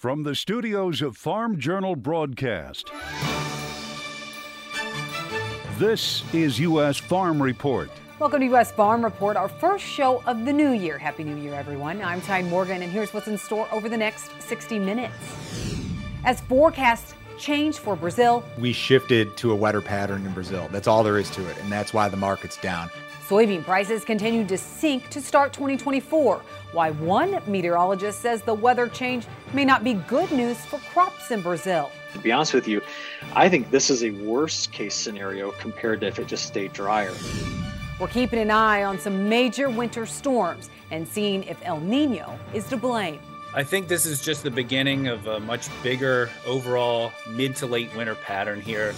From the studios of Farm Journal Broadcast, this is U.S. Farm Report. Welcome to U.S. Farm Report, our first show of the new year. Happy New Year, everyone. I'm Tyne Morgan, and here's what's in store over the next 60 minutes. As forecasts change for Brazil, we shifted to a wetter pattern in Brazil. That's all there is to it, and that's why the market's down. Soybean prices continue to sink to start 2024. Why one meteorologist says the weather change may not be good news for crops in Brazil. To be honest with you, I think this is a worst case scenario compared to if it just stayed drier. We're keeping an eye on some major winter storms and seeing if El Nino is to blame. I think this is just the beginning of a much bigger overall mid to late winter pattern here.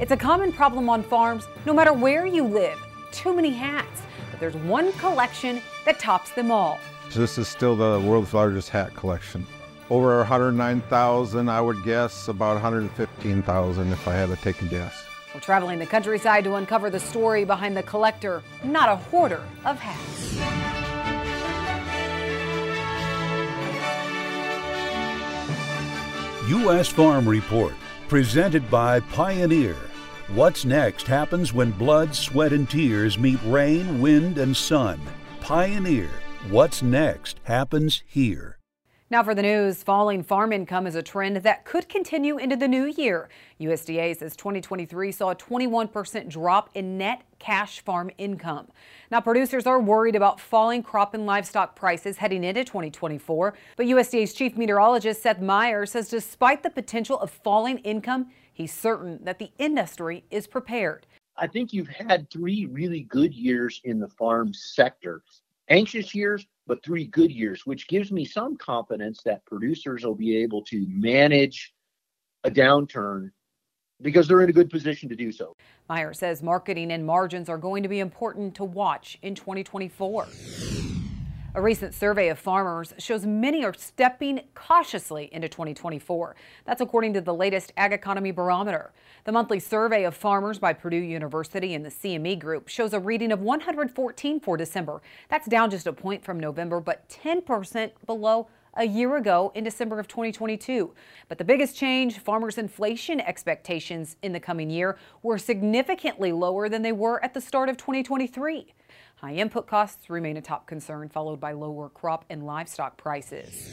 It's a common problem on farms, no matter where you live too many hats, but there's one collection that tops them all. This is still the world's largest hat collection. Over 109,000, I would guess about 115,000 if I had to take a guess. We're traveling the countryside to uncover the story behind the collector, not a hoarder of hats. U.S. Farm Report, presented by Pioneer. What's next happens when blood, sweat, and tears meet rain, wind, and sun. Pioneer. What's next happens here. Now for the news, falling farm income is a trend that could continue into the new year. USDA says 2023 saw a 21% drop in net cash farm income. Now producers are worried about falling crop and livestock prices heading into 2024, but USDA's chief meteorologist Seth Meyer says despite the potential of falling income, He's certain that the industry is prepared. I think you've had three really good years in the farm sector. Anxious years, but three good years, which gives me some confidence that producers will be able to manage a downturn because they're in a good position to do so. Meyer says marketing and margins are going to be important to watch in 2024. A recent survey of farmers shows many are stepping cautiously into 2024. That's according to the latest Ag Economy Barometer. The monthly survey of farmers by Purdue University and the CME Group shows a reading of 114 for December. That's down just a point from November, but 10% below a year ago in December of 2022. But the biggest change, farmers' inflation expectations in the coming year were significantly lower than they were at the start of 2023. High input costs remain a top concern, followed by lower crop and livestock prices.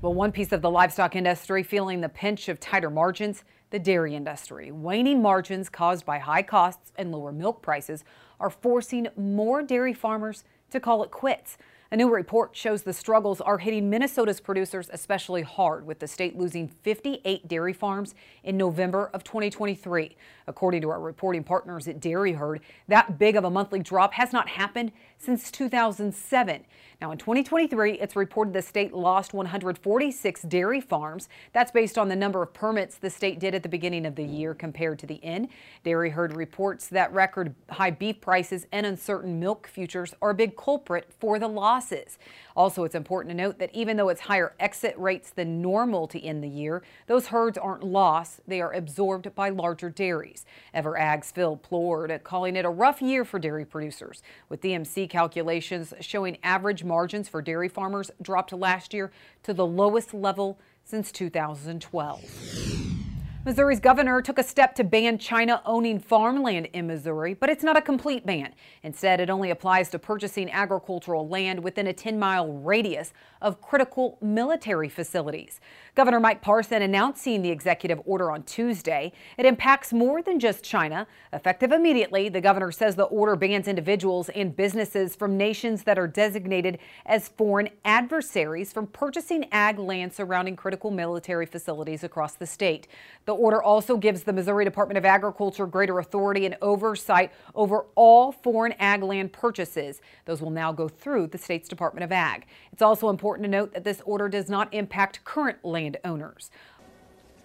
Well, one piece of the livestock industry feeling the pinch of tighter margins, the dairy industry. Waning margins caused by high costs and lower milk prices are forcing more dairy farmers to call it quits. A new report shows the struggles are hitting Minnesota's producers especially hard, with the state losing 58 dairy farms in November of 2023. According to our reporting partners at Dairy Herd, that big of a monthly drop has not happened since 2007. Now, in 2023, it's reported the state lost 146 dairy farms. That's based on the number of permits the state did at the beginning of the year compared to the end. Dairy Herd reports that record high beef prices and uncertain milk futures are a big culprit for the losses. Also, it's important to note that even though it's higher exit rates than normal to end the year, those herds aren't lost. They are absorbed by larger dairies. EverAg's Phil Plourd calling it a rough year for dairy producers, with DMC calculations showing average margins for dairy farmers dropped last year to the lowest level since 2012. Missouri's governor took a step to ban China owning farmland in Missouri, but it's not a complete ban. Instead, it only applies to purchasing agricultural land within a 10 mile radius of critical military facilities. Governor Mike Parson announcing the executive order on Tuesday. It impacts more than just China. Effective immediately, the governor says the order bans individuals and businesses from nations that are designated as foreign adversaries from purchasing ag land surrounding critical military facilities across the state. The order also gives the Missouri Department of Agriculture greater authority and oversight over all foreign ag land purchases. Those will now go through the state's Department of Ag. It's also important to note that this order does not impact current land landowners.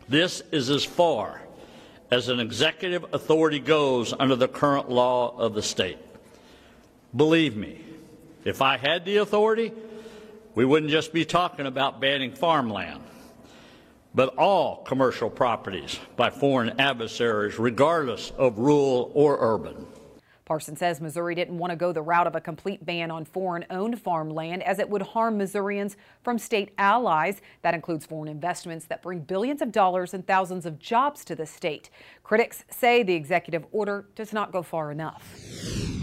This is as far as an executive authority goes under the current law of the state. Believe me, if I had the authority, we wouldn't just be talking about banning farmland, but all commercial properties by foreign adversaries, regardless of rural or urban. Parson says Missouri didn't want to go the route of a complete ban on foreign owned farmland as it would harm Missourians from state allies. That includes foreign investments that bring billions of dollars and thousands of jobs to the state. Critics say the executive order does not go far enough.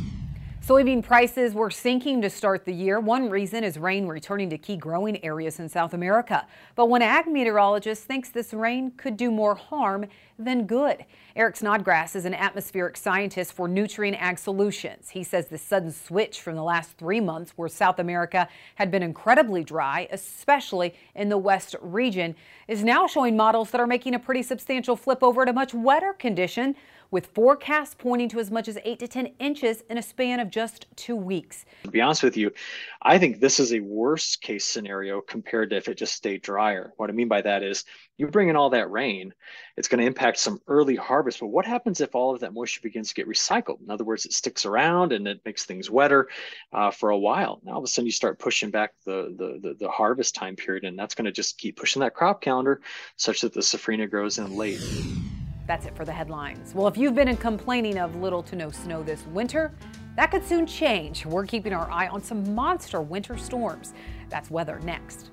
Soybean prices were sinking to start the year. One reason is rain returning to key growing areas in South America. But one ag meteorologist thinks this rain could do more harm than good. Eric Snodgrass is an atmospheric scientist for Nutrien Ag Solutions. He says the sudden switch from the last three months where South America had been incredibly dry, especially in the west region, is now showing models that are making a pretty substantial flip over to much wetter condition with forecasts pointing to as much as 8 to 10 inches in a span of just two weeks. To be honest with you, I think this is a worst case scenario compared to if it just stayed drier. What I mean by that is you bring in all that rain, it's going to impact some early harvest. But what happens if all of that moisture begins to get recycled? In other words, it sticks around and it makes things wetter uh, for a while. Now all of a sudden you start pushing back the, the, the, the harvest time period, and that's going to just keep pushing that crop calendar such that the safrinha grows in late. That's it for the headlines. Well, if you've been complaining of little to no snow this winter, that could soon change. We're keeping our eye on some monster winter storms. That's weather next.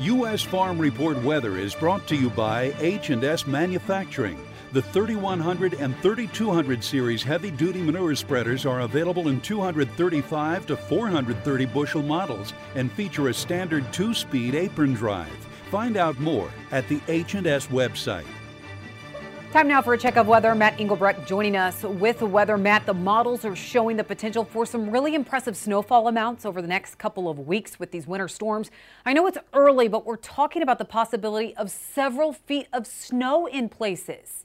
U.S. Farm Report weather is brought to you by H&S Manufacturing. The 3100 and 3200 series heavy duty manure spreaders are available in 235 to 430 bushel models and feature a standard two speed apron drive. Find out more at the H&S website. Time now for a check of weather. Matt Engelbrecht joining us with the weather. Matt, the models are showing the potential for some really impressive snowfall amounts over the next couple of weeks with these winter storms. I know it's early, but we're talking about the possibility of several feet of snow in places.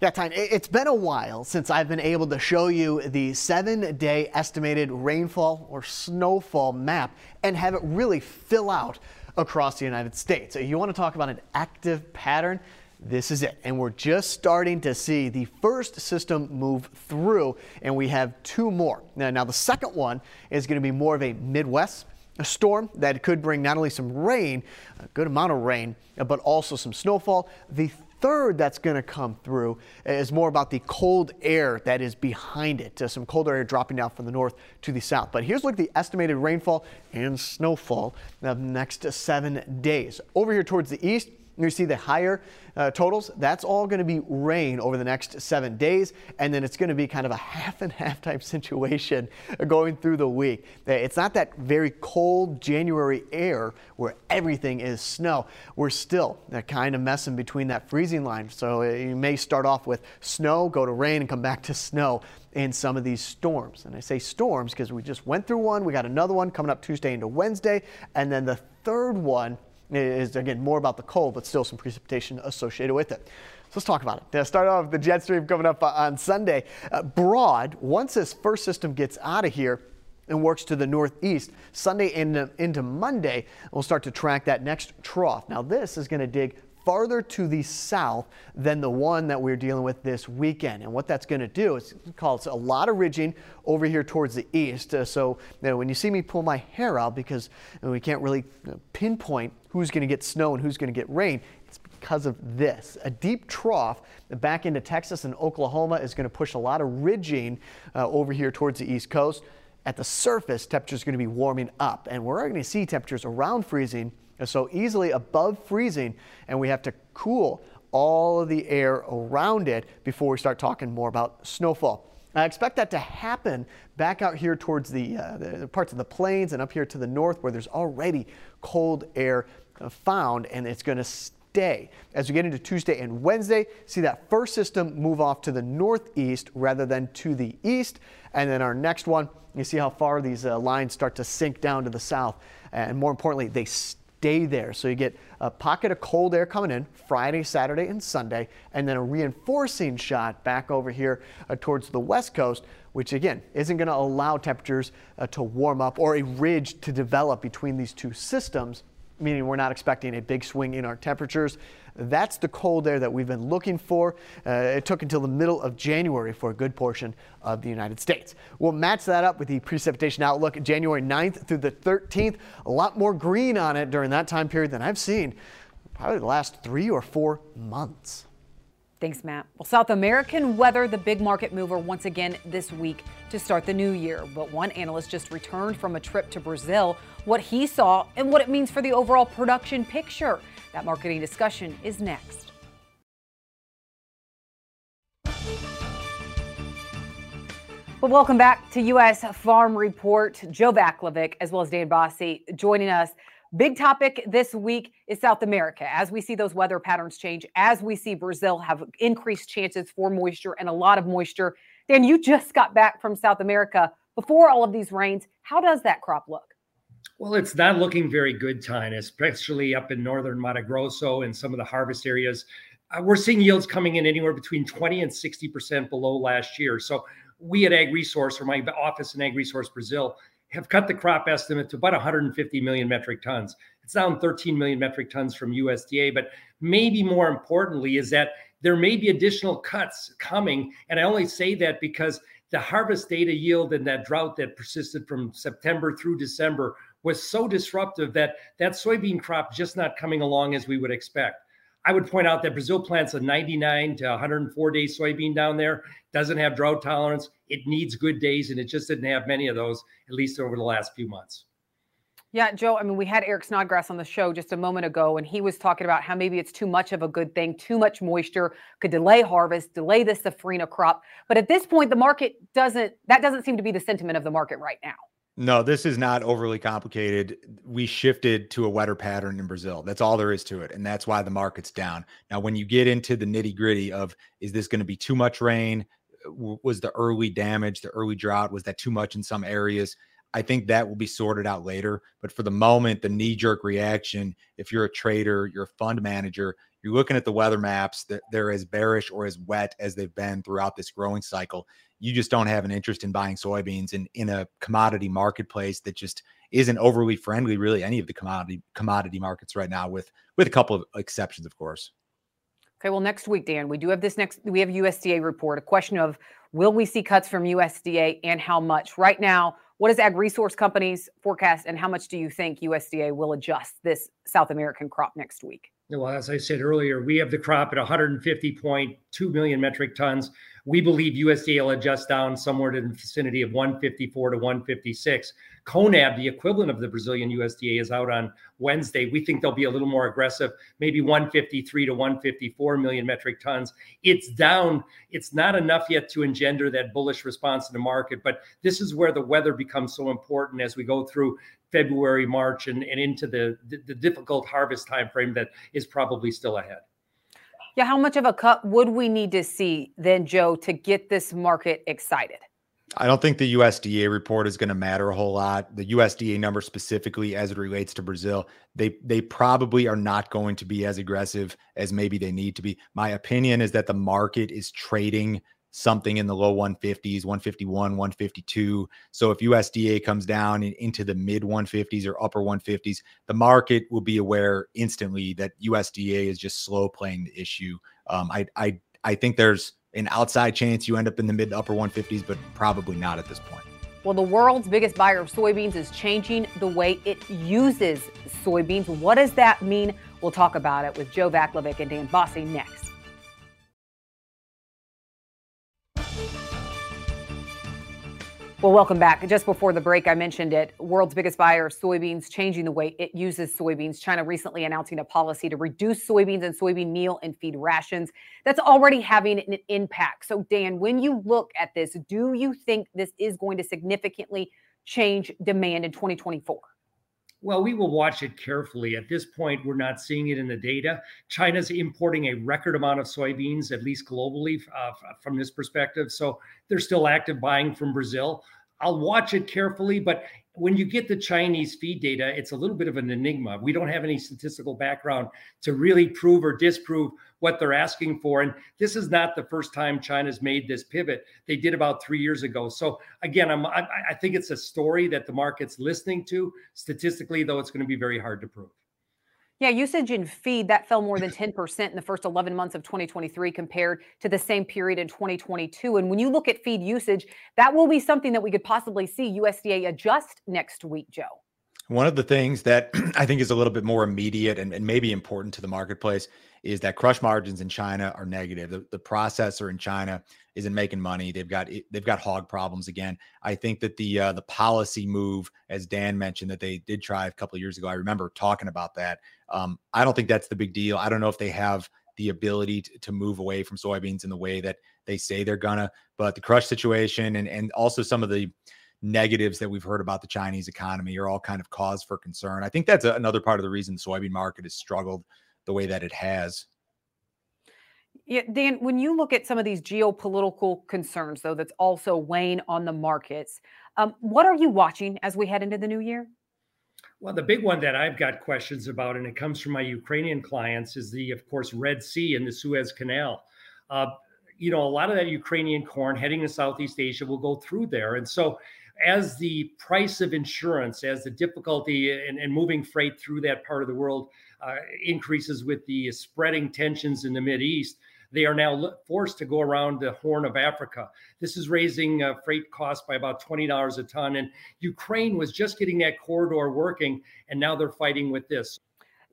Yeah, time. it's been a while since I've been able to show you the seven day estimated rainfall or snowfall map and have it really fill out across the United States. So You want to talk about an active pattern? This is it. And we're just starting to see the first system move through, and we have two more. Now, now the second one is going to be more of a Midwest a storm that could bring not only some rain, a good amount of rain, but also some snowfall. The third that's going to come through is more about the cold air that is behind it. Uh, some colder air dropping down from the north to the south. But here's look at the estimated rainfall and snowfall of the next seven days. Over here towards the east, you see the higher uh, totals. That's all going to be rain over the next seven days, and then it's going to be kind of a half and half type situation going through the week. It's not that very cold January air where everything is snow. We're still kind of messing between that freezing line. So uh, you may start off with snow, go to rain, and come back to snow in some of these storms. And I say storms because we just went through one. We got another one coming up Tuesday into Wednesday, and then the third one is again more about the cold, but still some precipitation associated with it. So let's talk about it. Now, start off the jet stream coming up uh, on Sunday. Uh, broad, once this first system gets out of here, and works to the northeast. Sunday into Monday, we'll start to track that next trough. Now, this is going to dig farther to the south than the one that we're dealing with this weekend. And what that's going to do is cause a lot of ridging over here towards the east. Uh, so you know, when you see me pull my hair out because you know, we can't really pinpoint who's going to get snow and who's going to get rain, it's because of this. A deep trough back into Texas and Oklahoma is going to push a lot of ridging uh, over here towards the east coast. At the surface, temperatures going to be warming up, and we're going to see temperatures around freezing so easily above freezing, and we have to cool all of the air around it before we start talking more about snowfall. I expect that to happen back out here towards the, uh, the, parts of the plains and up here to the north where there's already cold air found, and it's going to stay. As we get into Tuesday and Wednesday, see that first system move off to the northeast rather than to the east. And then our next one, you see how far these uh, lines start to sink down to the south. And more importantly, they stay there. So you get a pocket of cold air coming in Friday, Saturday, and Sunday, and then a reinforcing shot back over here uh, towards the west coast, which again isn't going to allow temperatures uh, to warm up or a ridge to develop between these two systems meaning we're not expecting a big swing in our temperatures. That's the cold air that we've been looking for. Uh, it took until the middle of January for a good portion of the United States. We'll match that up with the precipitation outlook January 9th through the 13th. A lot more green on it during that time period than I've seen probably the last three or four months. Thanks, Matt. Well, South American weather, the big market mover once again this week to start the new year. But one analyst just returned from a trip to Brazil, what he saw and what it means for the overall production picture. That marketing discussion is next. Well, welcome back to U.S. Farm Report. Joe Vaclavik, as well as Dan Basse, joining us. Big topic this week is South America. As we see those weather patterns change, as we see Brazil have increased chances for moisture and a lot of moisture. Dan, you just got back from South America before all of these rains. How does that crop look? Well, it's not looking very good, Tyne, especially up in northern Mato Grosso and some of the harvest areas. Uh, we're seeing yields coming in anywhere between 20 and 60% below last year. So we at Ag Resource, or my office in Ag Resource Brazil, have cut the crop estimate to about 150 million metric tons. It's down 13 million metric tons from USDA, but maybe more importantly is that there may be additional cuts coming. And I only say that because the harvest data yield and that drought that persisted from September through December was so disruptive that that soybean crop just not coming along as we would expect. I would point out that Brazil plants a 99 to 104 day soybean down there, doesn't have drought tolerance. It needs good days, and it just didn't have many of those, at least over the last few months. Yeah, Joe, I mean, we had Eric Snodgrass on the show just a moment ago, and he was talking about how maybe it's too much of a good thing, too much moisture could delay harvest, delay the safrinha crop. But at this point, the market doesn't, that doesn't seem to be the sentiment of the market right now. No, this is not overly complicated. We shifted to a wetter pattern in Brazil. That's all there is to it. And that's why the market's down. Now, when you get into the nitty gritty of is this going to be too much rain? Was the early damage, the early drought, was that too much in some areas? I think that will be sorted out later. But for the moment, the knee jerk reaction, if you're a trader, you're a fund manager, you're looking at the weather maps that they're as bearish or as wet as they've been throughout this growing cycle you just don't have an interest in buying soybeans in, in a commodity marketplace that just isn't overly friendly, really, any of the commodity commodity markets right now, with with a couple of exceptions, of course. Okay, well, next week, Dan, we do have this next. We have USDA report. A question of will we see cuts from USDA and how much? Right now, what is Ag Resource companies forecast, and how much do you think USDA will adjust this South American crop next week? Well, as I said earlier, we have the crop at 150.2 million metric tons. We believe USDA will adjust down somewhere to the vicinity of 154 to 156. CONAB, the equivalent of the Brazilian USDA, is out on Wednesday. We think they'll be a little more aggressive, maybe 153 to 154 million metric tons. It's down. It's not enough yet to engender that bullish response in the market, but this is where the weather becomes so important as we go through February, March, and, and into the, the, the difficult harvest timeframe that is probably still ahead. Yeah, how much of a cut would we need to see then, Joe, to get this market excited? I don't think the USDA report is going to matter a whole lot. The USDA number specifically as it relates to Brazil, they they probably are not going to be as aggressive as maybe they need to be. My opinion is that the market is trading something in the low 150s, 151, 152. So if USDA comes down in, into the mid 150s or upper 150s, the market will be aware instantly that USDA is just slow playing the issue. Um, I, I, I think there's an outside chance you end up in the mid to upper 150s, but probably not at this point. Well, the world's biggest buyer of soybeans is changing the way it uses soybeans. What does that mean? We'll talk about it with Joe Vaclavik and Dan Basse next. Well, welcome back. Just before the break, I mentioned it. World's biggest buyer of soybeans changing the way it uses soybeans. China recently announcing a policy to reduce soybeans and soybean meal and feed rations. That's already having an impact. So, Dan, when you look at this, do you think this is going to significantly change demand in 2024? Well, we will watch it carefully. At this point, we're not seeing it in the data. China's importing a record amount of soybeans, at least globally, uh, from this perspective. So they're still active buying from Brazil. I'll watch it carefully, but when you get the Chinese feed data, it's a little bit of an enigma. We don't have any statistical background to really prove or disprove what they're asking for. And this is not the first time China's made this pivot. They did about three years ago. So again, I'm, I, I think it's a story that the market's listening to. Statistically, though, it's going to be very hard to prove. Yeah, usage in feed that fell more than 10% in the first 11 months of 2023 compared to the same period in 2022. And when you look at feed usage, that will be something that we could possibly see USDA adjust next week, Joe. One of the things that I think is a little bit more immediate and, and maybe important to the marketplace is that crush margins in China are negative. The, the processor in China isn't making money. They've got they've got hog problems again. I think that the uh, the policy move, as Dan mentioned, that they did try a couple of years ago. I remember talking about that. Um, I don't think that's the big deal. I don't know if they have the ability to, to move away from soybeans in the way that they say they're gonna. But the crush situation and and also some of the negatives that we've heard about the Chinese economy are all kind of cause for concern. I think that's a, another part of the reason the soybean market has struggled the way that it has. Yeah, Dan, when you look at some of these geopolitical concerns, though, that's also weighing on the markets, um, what are you watching as we head into the new year? Well, the big one that I've got questions about, and it comes from my Ukrainian clients, is the, of course, Red Sea and the Suez Canal. Uh, you know, a lot of that Ukrainian corn heading to Southeast Asia will go through there. And so as the price of insurance, as the difficulty in, in moving freight through that part of the world uh, increases with the spreading tensions in the Mid East, they are now forced to go around the Horn of Africa. This is raising uh, freight costs by about $20 a ton. And Ukraine was just getting that corridor working, and now they're fighting with this.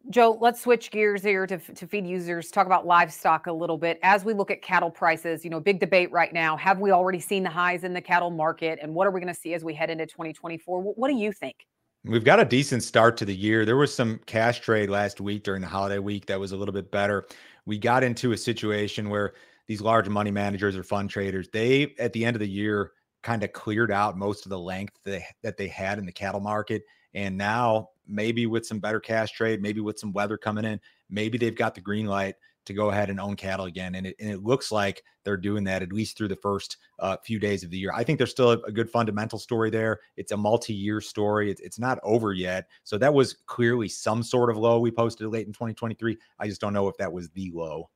Joe, let's switch gears here to, to feed users, talk about livestock a little bit. As we look at cattle prices, you know, big debate right now. Have we already seen the highs in the cattle market? And what are we going to see as we head into 2024? What, do you think? We've got a decent start to the year. There was some cash trade last week during the holiday week that was a little bit better. We got into a situation where these large money managers or fund traders, they at the end of the year kind of cleared out most of the length that they, that they had in the cattle market. And now maybe with some better cash trade, maybe with some weather coming in, maybe they've got the green light to go ahead and own cattle again. And it, and it looks like they're doing that at least through the first uh, few days of the year. I think there's still a, a good fundamental story there. It's a multi year story, it's, it's not over yet. So that was clearly some sort of low we posted late in 2023. I just don't know if that was the low.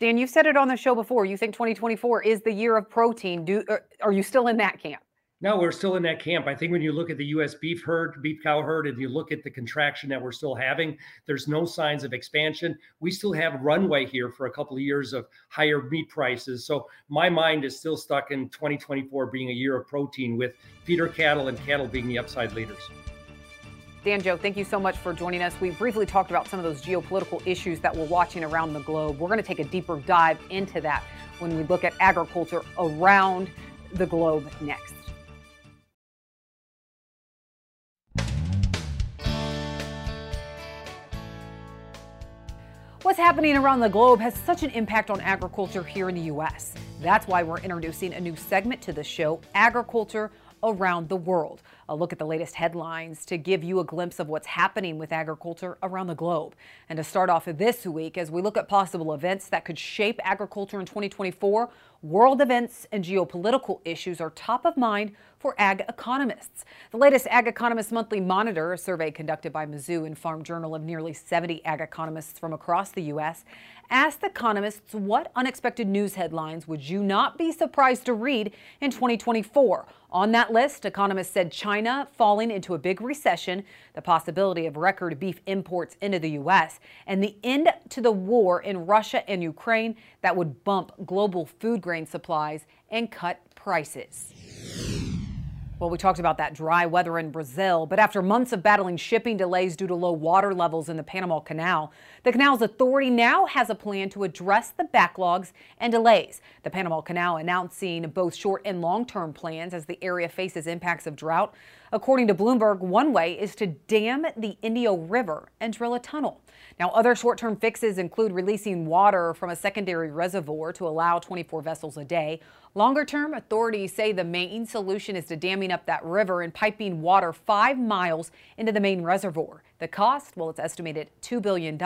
Dan, you've said it on the show before. You think 2024 is the year of protein. Do are you still in that camp? No, we're still in that camp. I think when you look at the U.S. beef herd, beef cow herd, and you look at the contraction that we're still having, there's no signs of expansion. We still have runway here for a couple of years of higher meat prices. So my mind is still stuck in 2024 being a year of protein with feeder cattle and cattle being the upside leaders. Dan Joe, thank you so much for joining us. We briefly talked about some of those geopolitical issues that we're watching around the globe. We're going to take a deeper dive into that when we look at agriculture around the globe next. What's happening around the globe has such an impact on agriculture here in the U.S. That's why we're introducing a new segment to the show, Agriculture Around the World a look at the latest headlines to give you a glimpse of what's happening with agriculture around the globe. And to start off this week, as we look at possible events that could shape agriculture in 2024, world events and geopolitical issues are top of mind for ag economists. The latest Ag Economist Monthly Monitor, a survey conducted by Mizzou and Farm Journal of nearly 70 ag economists from across the U.S., asked economists what unexpected news headlines would you not be surprised to read in 2024. On that list, economists said China falling into a big recession, the possibility of record beef imports into the U.S., and the end to the war in Russia and Ukraine that would bump global food grain supplies and cut prices. Well, we talked about that dry weather in Brazil, but after months of battling shipping delays due to low water levels in the Panama Canal, the canal's authority now has a plan to address the backlogs and delays. The Panama Canal announcing both short and long term plans as the area faces impacts of drought. According to Bloomberg, one way is to dam the Indio River and drill a tunnel. Now, other short term fixes include releasing water from a secondary reservoir to allow 24 vessels a day. Longer term, authorities say the main solution is to damming up that river and piping water five miles into the main reservoir. The cost, well, it's estimated $2 billion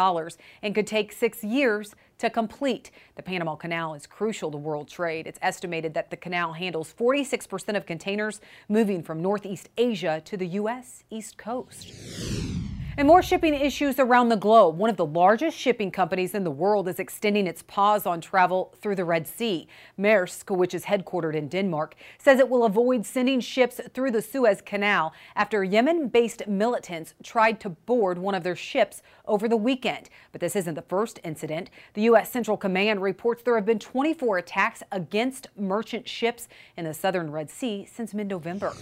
and could take six years to complete. The Panama Canal is crucial to world trade. It's estimated that the canal handles 46% of containers moving from Northeast Asia to the U.S. East Coast. And more shipping issues around the globe. One of the largest shipping companies in the world is extending its pause on travel through the Red Sea. Maersk, which is headquartered in Denmark, says it will avoid sending ships through the Suez Canal after Yemen-based militants tried to board one of their ships over the weekend. But this isn't the first incident. The U.S. Central Command reports there have been 24 attacks against merchant ships in the southern Red Sea since mid-November.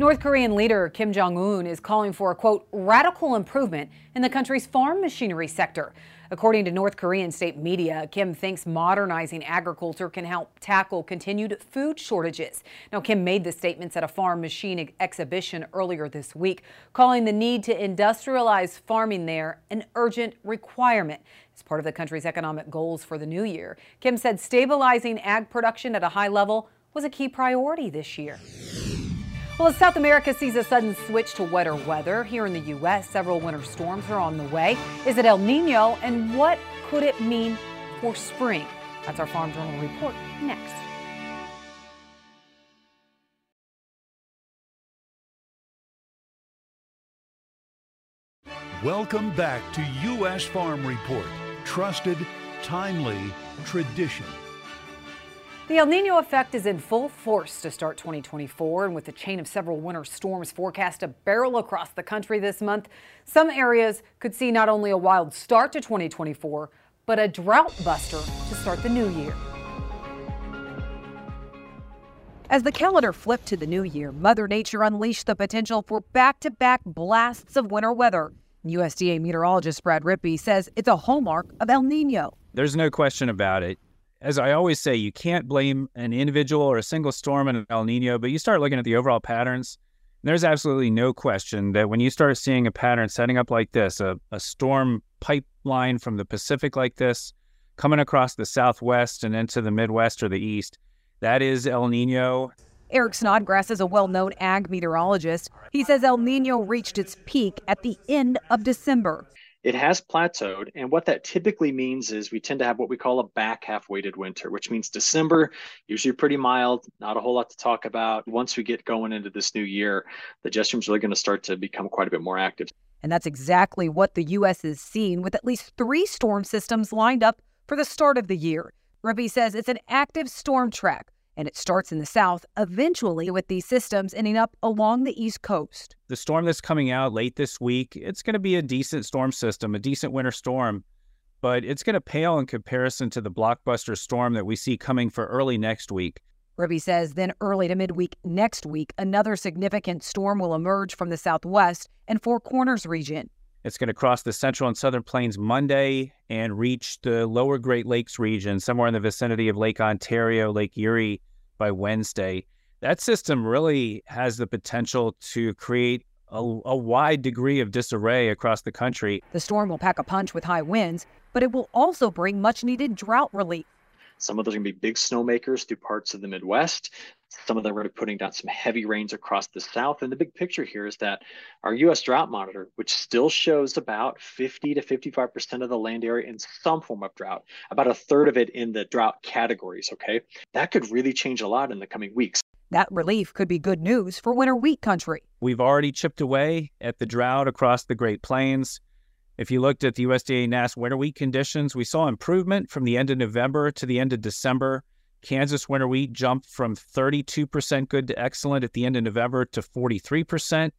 North Korean leader Kim Jong un is calling for a quote, radical improvement in the country's farm machinery sector. According to North Korean state media, Kim thinks modernizing agriculture can help tackle continued food shortages. Now, Kim made the statements at a farm machine exhibition earlier this week, calling the need to industrialize farming there an urgent requirement. As part of the country's economic goals for the new year, Kim said stabilizing ag production at a high level was a key priority this year. Well, as South America sees a sudden switch to wetter weather, here in the U.S., several winter storms are on the way. Is it El Nino, and what could it mean for spring? That's our Farm Journal report next. Welcome back to U.S. Farm Report. Trusted, timely, tradition. The El Nino effect is in full force to start 2024, and with a chain of several winter storms forecast to barrel across the country this month, some areas could see not only a wild start to 2024, but a drought buster to start the new year. As the calendar flipped to the new year, Mother Nature unleashed the potential for back to back blasts of winter weather. USDA meteorologist Brad Rippey says it's a hallmark of El Nino. There's no question about it as I always say, you can't blame an individual or a single storm in El Nino, but you start looking at the overall patterns. there's absolutely no question that when you start seeing a pattern setting up like this, a, a storm pipeline from the Pacific like this, coming across the Southwest and into the Midwest or the East, that is El Nino. Eric Snodgrass is a well known ag meteorologist. He says El Nino reached its peak at the end of December it has plateaued. And what that typically means is we tend to have what we call a back half weighted winter, which means December, usually pretty mild, not a whole lot to talk about. Once we get going into this new year, the jet stream's really going to start to become quite a bit more active. And that's exactly what the U.S. is seeing with at least three storm systems lined up for the start of the year. Rippey says it's an active storm track and it starts in the south, eventually with these systems ending up along the east coast. The storm that's coming out late this week, it's going to be a decent storm system, a decent winter storm, but it's going to pale in comparison to the blockbuster storm that we see coming for early next week. Rippey says then early to midweek next week, another significant storm will emerge from the southwest and Four Corners region. It's going to cross the central and southern plains Monday and reach the lower Great Lakes region, somewhere in the vicinity of Lake Ontario, Lake Erie by Wednesday. That system really has the potential to create a, a, wide degree of disarray across the country. The storm will pack a punch with high winds, but it will also bring much needed drought relief. Some of those are going to be big snowmakers through parts of the Midwest. Some of them are putting down some heavy rains across the South. And the big picture here is that our U.S. drought monitor, which still shows about 50 to 55% of the land area in some form of drought, about a third of it in the drought categories, okay? That could really change a lot in the coming weeks. That relief could be good news for winter wheat country. We've already chipped away at the drought across the Great Plains. If you looked at the USDA NASS winter wheat conditions, we saw improvement from the end of November to the end of December. Kansas winter wheat jumped from 32% good to excellent at the end of November to 43%.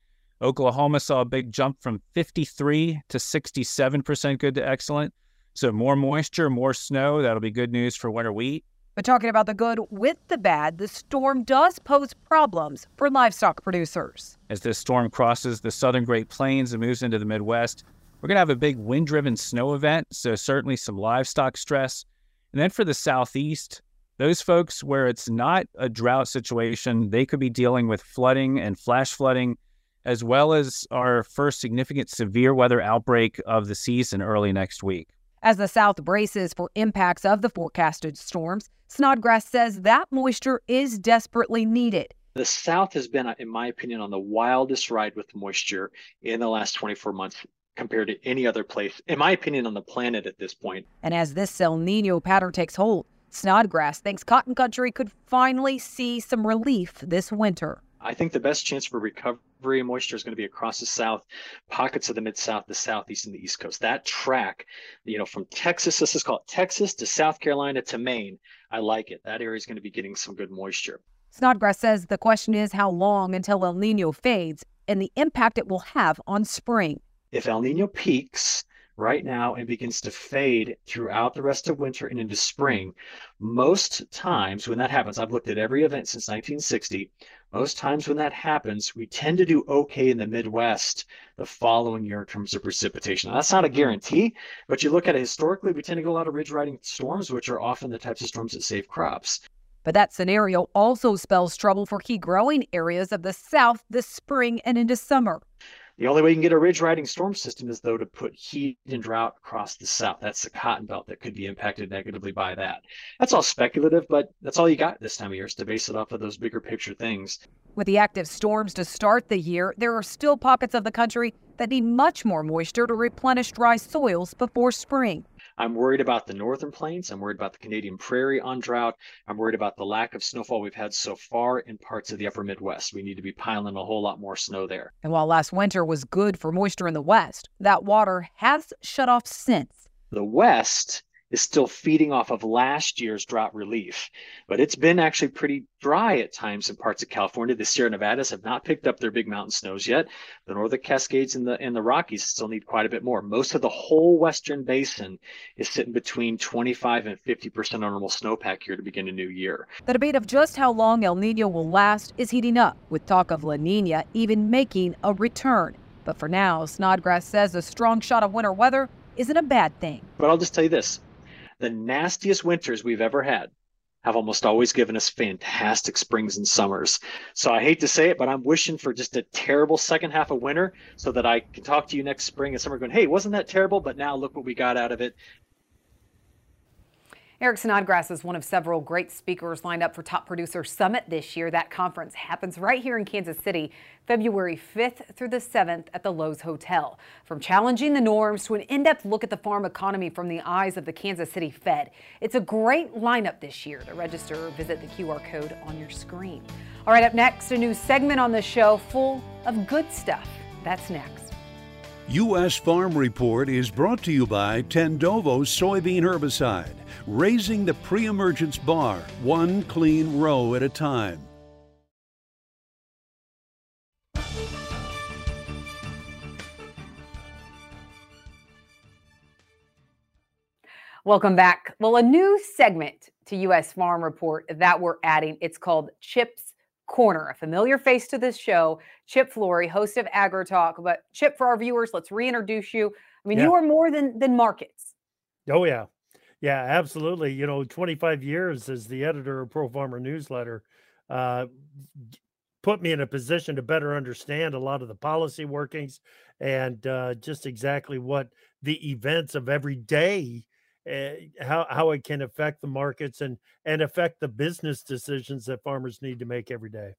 Oklahoma saw a big jump from 53 to 67% good to excellent. So more moisture, more snow, that'll be good news for winter wheat. But talking about the good with the bad, the storm does pose problems for livestock producers. As this storm crosses the southern Great Plains and moves into the Midwest, we're going to have a big wind driven snow event, so certainly some livestock stress. And then for the southeast, those folks where it's not a drought situation, they could be dealing with flooding and flash flooding, as well as our first significant severe weather outbreak of the season early next week. As the South braces for impacts of the forecasted storms, Snodgrass says that moisture is desperately needed. The South has been, in my opinion, on the wildest ride with moisture in the last 24 months compared to any other place, in my opinion, on the planet at this point. And as this El Nino pattern takes hold, Snodgrass thinks cotton country could finally see some relief this winter. I think the best chance for recovery and moisture is going to be across the south, pockets of the mid south, the southeast, and the east coast. That track, you know, from Texas, this is called Texas to South Carolina to Maine. I like it. That area is going to be getting some good moisture. Snodgrass says the question is how long until El Nino fades and the impact it will have on spring if El Nino peaks, right now and begins to fade throughout the rest of winter and into spring, most times when that happens, I've looked at every event since 1960. Most times when that happens, we tend to do okay in the Midwest the following year in terms of precipitation. Now, that's not a guarantee, but you look at it historically, we tend to get a lot of ridge riding storms, which are often the types of storms that save crops. But that scenario also spells trouble for key growing areas of the South this spring and into summer. The only way you can get a ridge riding storm system is though to put heat and drought across the south. That's the cotton belt that could be impacted negatively by that. That's all speculative, but that's all you got this time of year is to base it off of those bigger picture things. With the active storms to start the year, there are still pockets of the country that need much more moisture to replenish dry soils before spring. I'm worried about the northern plains. I'm worried about the Canadian prairie on drought. I'm worried about the lack of snowfall we've had so far in parts of the upper Midwest. We need to be piling a whole lot more snow there. And while last winter was good for moisture in the West, that water has shut off since. The West is still feeding off of last year's drought relief. But it's been actually pretty dry at times in parts of California. The Sierra Nevadas have not picked up their big mountain snows yet. The Northern Cascades and the and the Rockies still need quite a bit more. Most of the whole western basin is sitting between 25 and 50 percent on normal snowpack here to begin a new year. The debate of just how long El Nino will last is heating up, with talk of La Nina even making a return. But for now, Snodgrass says a strong shot of winter weather isn't a bad thing. But I'll just tell you this the nastiest winters we've ever had have almost always given us fantastic springs and summers. So I hate to say it, but I'm wishing for just a terrible second half of winter so that I can talk to you next spring and summer going, hey, wasn't that terrible? But now look what we got out of it. Eric Snodgrass is one of several great speakers lined up for Top Producer Summit this year. That conference happens right here in Kansas City, February 5th through the 7th at the Loews Hotel. From challenging the norms to an in-depth look at the farm economy from the eyes of the Kansas City Fed. It's a great lineup this year. To register, visit the QR code on your screen. All right, up next, a new segment on the show full of good stuff. That's next. U.S. Farm Report is brought to you by Tendovo soybean herbicide raising the pre emergence bar one clean row at a time. Welcome back. Well, a new segment to U.S. Farm Report that we're adding. It's called Chip's Corner, a familiar face to this show, Chip Flory, host of Agri Talk. But Chip, for our viewers, let's reintroduce you. I mean, yeah. you are more than than markets. Oh yeah, yeah, absolutely. You know, 25 years as the editor of Pro Farmer Newsletter uh, put me in a position to better understand a lot of the policy workings and uh, just exactly what the events of every day uh, how how it can affect the markets and and affect the business decisions that farmers need to make every day.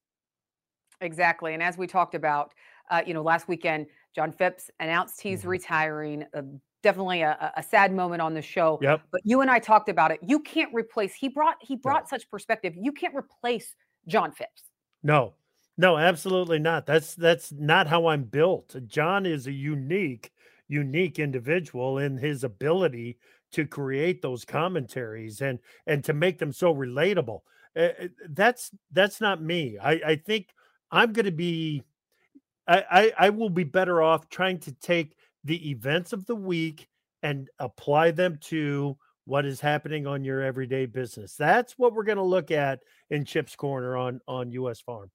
Exactly, and as we talked about, uh, you know, last weekend, John Phipps announced he's mm-hmm. retiring. Uh, definitely a, a, sad moment on the show. Yep. But you and I talked about it. You can't replace. He brought he brought such perspective. You can't replace John Phipps. No, no, absolutely not. That's that's not how I'm built. John is a unique, unique individual in his ability to create those commentaries and and to make them so relatable. Uh, that's that's not me. I I think I'm going to be. I, I I will be better off trying to take the events of the week and apply them to what is happening on your everyday business. That's what we're going to look at in Chip's Corner on on US Farm.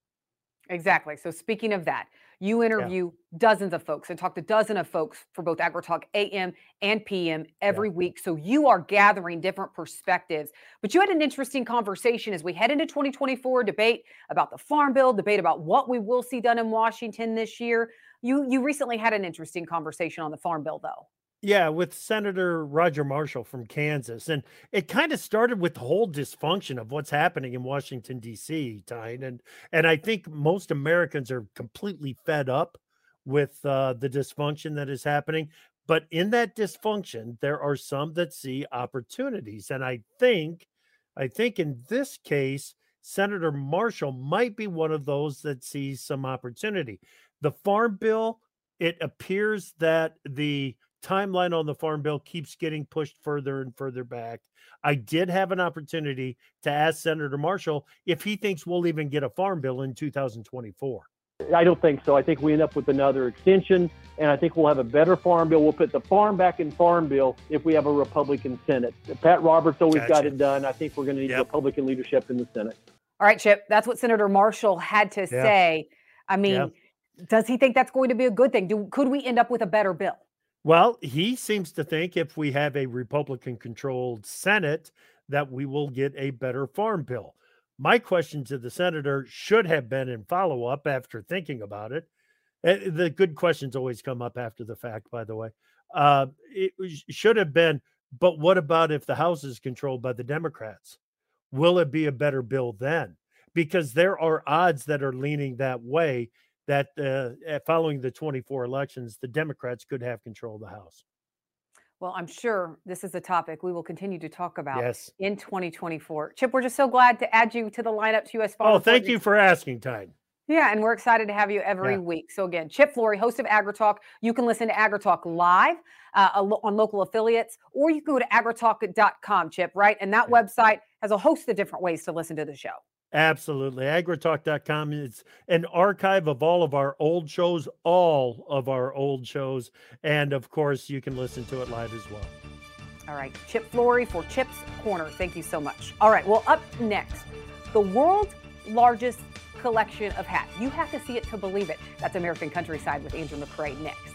Exactly. So speaking of that, you interview yeah. dozens of folks and talk to dozens of folks for both AgriTalk AM and PM every yeah. week. So you are gathering different perspectives. But you had an interesting conversation as we head into 2024 debate about the farm bill, debate about what we will see done in Washington this year. You you recently had an interesting conversation on the farm bill, though. Yeah, with Senator Roger Marshall from Kansas. And it kind of started with the whole dysfunction of what's happening in Washington, D.C., Tyne. And, and I think most Americans are completely fed up with uh, the dysfunction that is happening. But in that dysfunction, there are some that see opportunities. And I think, I think in this case, Senator Marshall might be one of those that sees some opportunity. The farm bill, it appears that the timeline on the farm bill keeps getting pushed further and further back. I did have an opportunity to ask Senator Marshall if he thinks we'll even get a farm bill in 2024. I don't think so. I think we end up with another extension, and I think we'll have a better farm bill. We'll put the farm back in farm bill if we have a Republican Senate. Pat Roberts always Gotcha. got it done. I think we're going to need Yep. Republican leadership in the Senate. All right, Chip, that's what Senator Marshall had to Yeah. say. I mean, Yeah. Does he think that's going to be a good thing? Do, could we end up with a better bill? Well, he seems to think if we have a Republican controlled Senate, that we will get a better farm bill. My question to the senator should have been in follow up after thinking about it. Eh, The good questions always come up after the fact, by the way. Uh, it should have been, but what about if the House is controlled by the Democrats? Will it be a better bill then? Because there are odds that are leaning that way that uh, following the 24 elections, the Democrats could have control of the House. Well, I'm sure this is a topic we will continue to talk about Yes. in 2024. Chip, we're just so glad to add you to the lineup to U.S. Farm Oh, thank you for asking, Tyne. Yeah, and we're excited to have you every Yeah. week. So again, Chip Flory, host of AgriTalk. You can listen to AgriTalk live uh, on local affiliates, or you can go to agritalk.com, Chip, right? And that website has a host of different ways to listen to the show. Absolutely. Agritalk.com is an archive of all of our old shows, all of our old shows. And of course, you can listen to it live as well. All right, Chip Flory for Chip's Corner. Thank you so much. All right, well, up next, the world's largest collection of hats. You have to see it to believe it. That's American Countryside with Andrew McCrea next.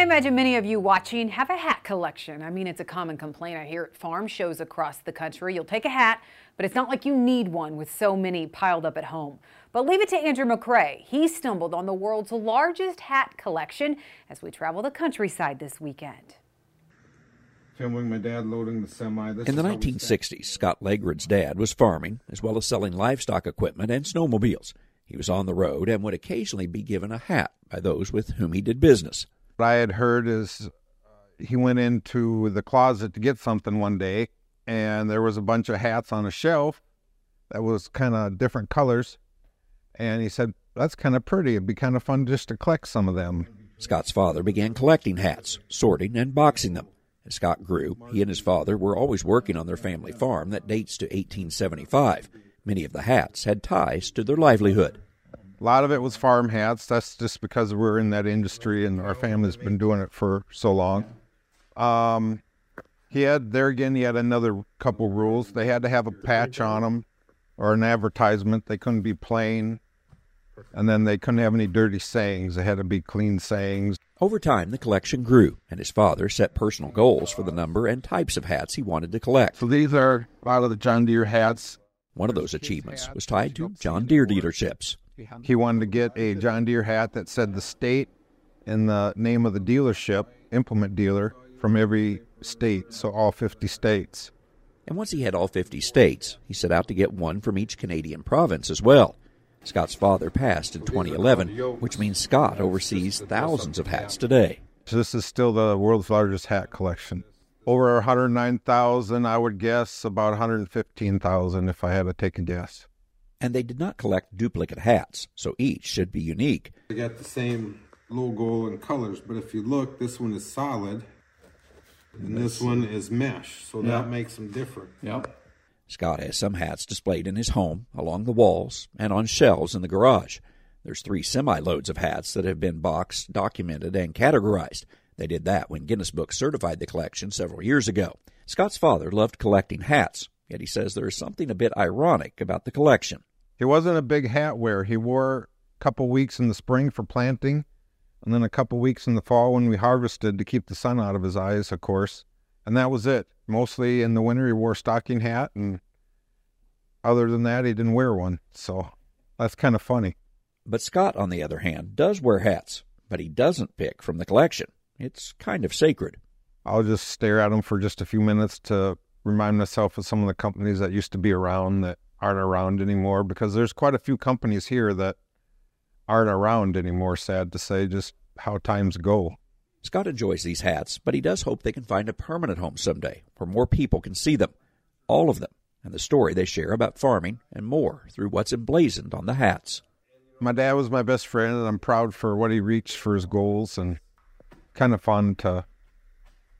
I imagine many of you watching have a hat collection. I mean, it's a common complaint I hear at farm shows across the country. You'll take a hat, but it's not like you need one with so many piled up at home. But leave it to Andrew McCrea. He stumbled on the world's largest hat collection as we travel the countryside this weekend. Filming my dad loading the semi. This In the is how we 1960s, Scott Legrid's dad was farming as well as selling livestock equipment and snowmobiles. He was on the road and would occasionally be given a hat by those with whom he did business. What I had heard is uh, he went into the closet to get something one day, and there was a bunch of hats on a shelf that was kind of different colors. And he said, That's kind of pretty. It'd be kind of fun just to collect some of them. Scott's father began collecting hats, sorting and boxing them. As Scott grew, he and his father were always working on their family farm that dates to 1875. Many of the hats had ties to their livelihood. A lot of it was farm hats. That's just because we're in that industry and our family's been doing it for so long. Um, he had, there again, he had another couple rules. They had to have a patch on them or an advertisement. They couldn't be plain. And then they couldn't have any dirty sayings. They had to be clean sayings. Over time, the collection grew, and his father set personal goals for the number and types of hats he wanted to collect. So these are a lot of the John Deere hats. One of those achievements was tied to John Deere dealerships. He wanted to get a John Deere hat that said the state and the name of the dealership, implement dealer, from every state, so all 50 states. And once he had all 50 states, he set out to get one from each Canadian province as well. Scott's father passed in 2011, which means Scott oversees thousands of hats today. So this is still the world's largest hat collection. Over 109,000, I would guess about 115,000 if I had to take a guess. And they did not collect duplicate hats, so each should be unique. They got the same logo and colors, but if you look, this one is solid and this one is mesh, so Yeah. that makes them different. Yep. Scott has some hats displayed in his home, along the walls, and on shelves in the garage. There's three semi loads of hats that have been boxed, documented, and categorized. They did that when Guinness Book certified the collection several years ago. Scott's father loved collecting hats, yet he says there is something a bit ironic about the collection. He wasn't a big hat wearer. He wore a couple weeks in the spring for planting, and then a couple weeks in the fall when we harvested to keep the sun out of his eyes, of course. And that was it. Mostly in the winter, he wore a stocking hat, and other than that, he didn't wear one. So that's kind of funny. But Scott, on the other hand, does wear hats, but he doesn't pick from the collection. It's kind of sacred. I'll just stare at them for just a few minutes to remind myself of some of the companies that used to be around that aren't around anymore because there's quite a few companies here that aren't around anymore, sad to say, just how times go. Scott enjoys these hats, but he does hope they can find a permanent home someday where more people can see them, all of them, and the story they share about farming and more through what's emblazoned on the hats. My dad was my best friend, and I'm proud for what he reached for his goals, and kind of fun to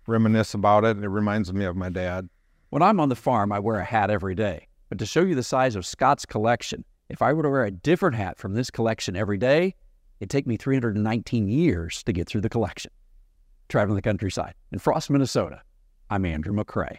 reminisce about it. It reminds me of my dad. When I'm on the farm, I wear a hat every day. But to show you the size of Scott's collection, if I were to wear a different hat from this collection every day, it'd take me 319 years to get through the collection. Traveling the countryside in Frost, Minnesota, I'm Andrew McCrea.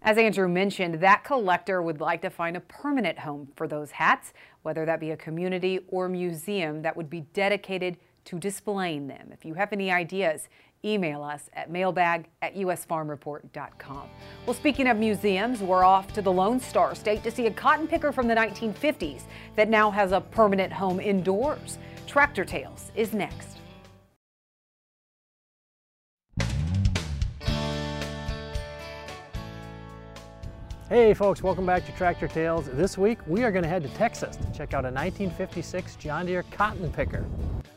As Andrew mentioned, that collector would like to find a permanent home for those hats, whether that be a community or museum that would be dedicated to displaying them. If you have any ideas, email us at mailbag at usfarmreport.com. Well, speaking of museums, we're off to the Lone Star State to see a cotton picker from the 1950s that now has a permanent home indoors. Tractor Tales is next. Hey folks, welcome back to Tractor Tales. This week we are going to head to Texas to check out a 1956 John Deere cotton picker.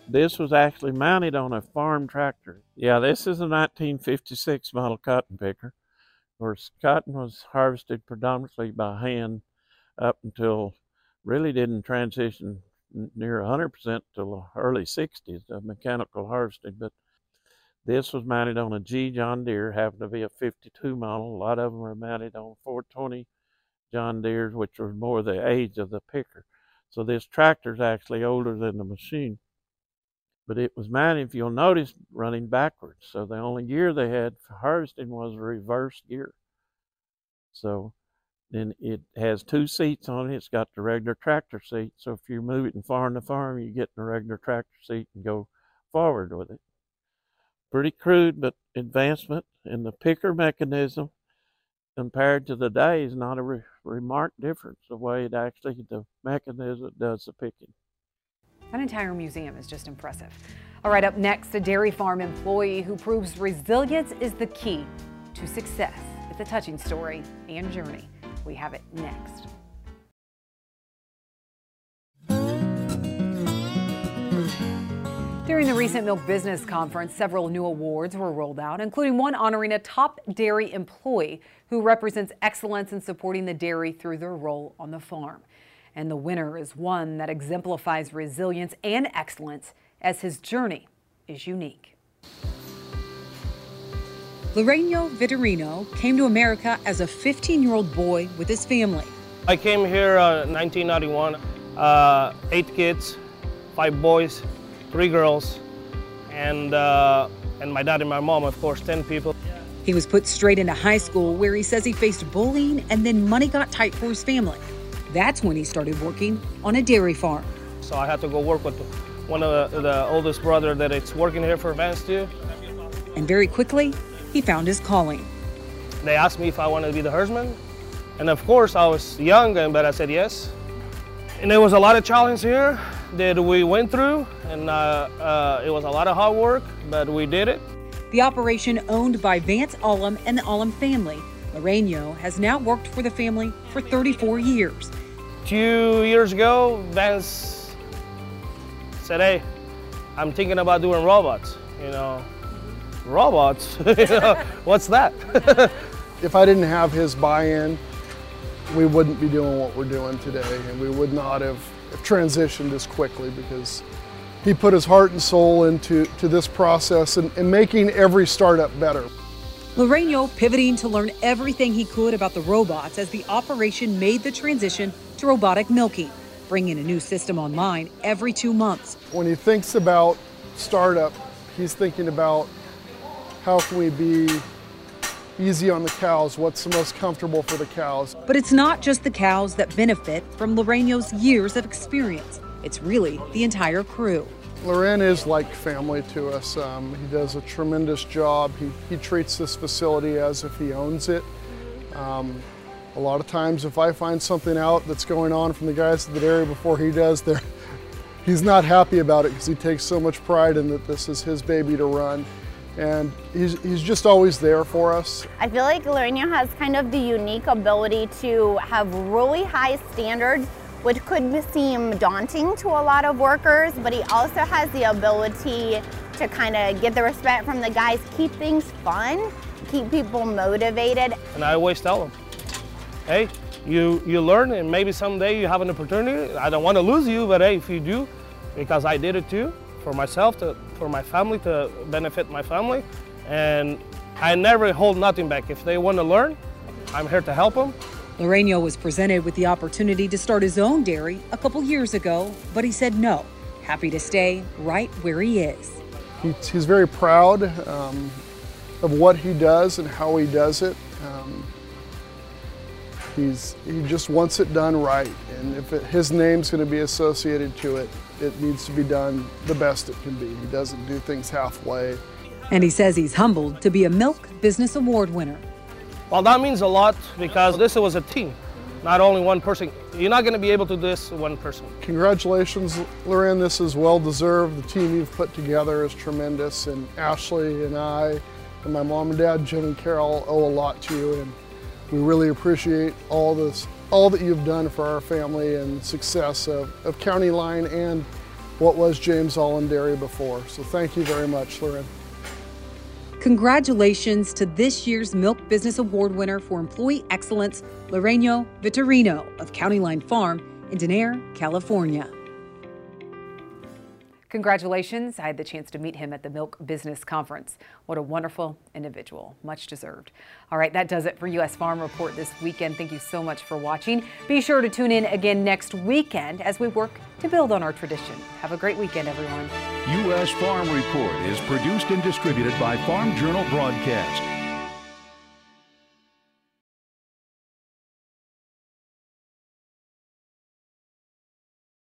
This was actually mounted on a farm tractor. Yeah, this is a 1956 model cotton picker. Of course, cotton was harvested predominantly by hand up until really didn't transition near 100% till the early 60s of mechanical harvesting. But this was mounted on a G John Deere, happened to be a 52 model. A lot of them are mounted on 420 John Deeres, which was more the age of the picker. So this tractor is actually older than the machine but it was mounted, if you'll notice, running backwards. So the only gear they had for harvesting was reverse gear. So then it has two seats on it. It's got the regular tractor seat. So if you move it from farm to farm, you get the regular tractor seat and go forward with it. Pretty crude, but advancement in the picker mechanism compared to the day is not a re- remarked difference the way it actually the mechanism does the picking. That entire museum is just impressive. All right, up next, a dairy farm employee who proves resilience is the key to success. It's a touching story and journey. We have it next. During the recent Milk Business Conference, several new awards were rolled out, including one honoring a top dairy employee who represents excellence in supporting the dairy through their role on the farm. And the winner is one that exemplifies resilience and excellence as his journey is unique. Lorenzo Vitorino came to America as a 15 year old boy with his family. I came here uh, 1991, uh, eight kids, five boys, three girls, and, uh, and my dad and my mom, of course, 10 people. He was put straight into high school where he says he faced bullying and then money got tight for his family. That's when he started working on a dairy farm. So I had to go work with one of the, the oldest brother that it's working here for Vance too. And very quickly, he found his calling. They asked me if I wanted to be the herdsman. And of course, I was young, but I said yes. And there was a lot of challenge here that we went through, and uh, uh, it was a lot of hard work, but we did it. The operation owned by Vance Ahlem and the Ahlem family Loreno has now worked for the family for 34 years. Two years ago, Vance said, hey, I'm thinking about doing robots, you know. Robots? What's that? if I didn't have his buy-in, we wouldn't be doing what we're doing today and we would not have transitioned as quickly because he put his heart and soul into to this process and, and making every startup better. Loreno pivoting to learn everything he could about the robots as the operation made the transition to robotic milking, bringing a new system online every two months. When he thinks about startup, he's thinking about how can we be easy on the cows, what's the most comfortable for the cows. But it's not just the cows that benefit from Loreno's years of experience. It's really the entire crew. Loren is like family to us. Um, he does a tremendous job. He, he treats this facility as if he owns it. Um, a lot of times if I find something out that's going on from the guys at the dairy before he does, he's not happy about it because he takes so much pride in that this is his baby to run. And he's, he's just always there for us. I feel like Lorena has kind of the unique ability to have really high standards which could seem daunting to a lot of workers, but he also has the ability to kind of get the respect from the guys, keep things fun, keep people motivated. And I always tell them, hey, you, you learn and maybe someday you have an opportunity. I don't want to lose you, but hey, if you do, because I did it too, for myself, to, for my family, to benefit my family. And I never hold nothing back. If they want to learn, I'm here to help him. Loreno was presented with the opportunity to start his own dairy a couple years ago, but he said no. Happy to stay right where he is. He, he's very proud um, of what he does and how he does it. Um, he's, he just wants it done right, and if it, his name's going to be associated to it, it needs to be done the best it can be. He doesn't do things halfway. And he says he's humbled to be a Milk Business Award winner. Well, that means a lot because this was a team, not only one person. You're not going to be able to do this one person. Congratulations, Lorraine. This is well deserved. The team you've put together is tremendous, and Ashley and I and my mom and dad, Jim and Carol, owe a lot to you, and we really appreciate all this, all that you've done for our family and success of, of County Line and what was James Allen Dairy before. So thank you very much, Loren. Congratulations to this year's Milk Business Award winner for Employee Excellence, Loreno Vitorino of County Line Farm in Denair, California. Congratulations. I had the chance to meet him at the Milk Business Conference. What a wonderful individual. Much deserved. All right, that does it for U.S. Farm Report this weekend. Thank you so much for watching. Be sure to tune in again next weekend as we work to build on our tradition. Have a great weekend, everyone. U.S. Farm Report is produced and distributed by Farm Journal Broadcast.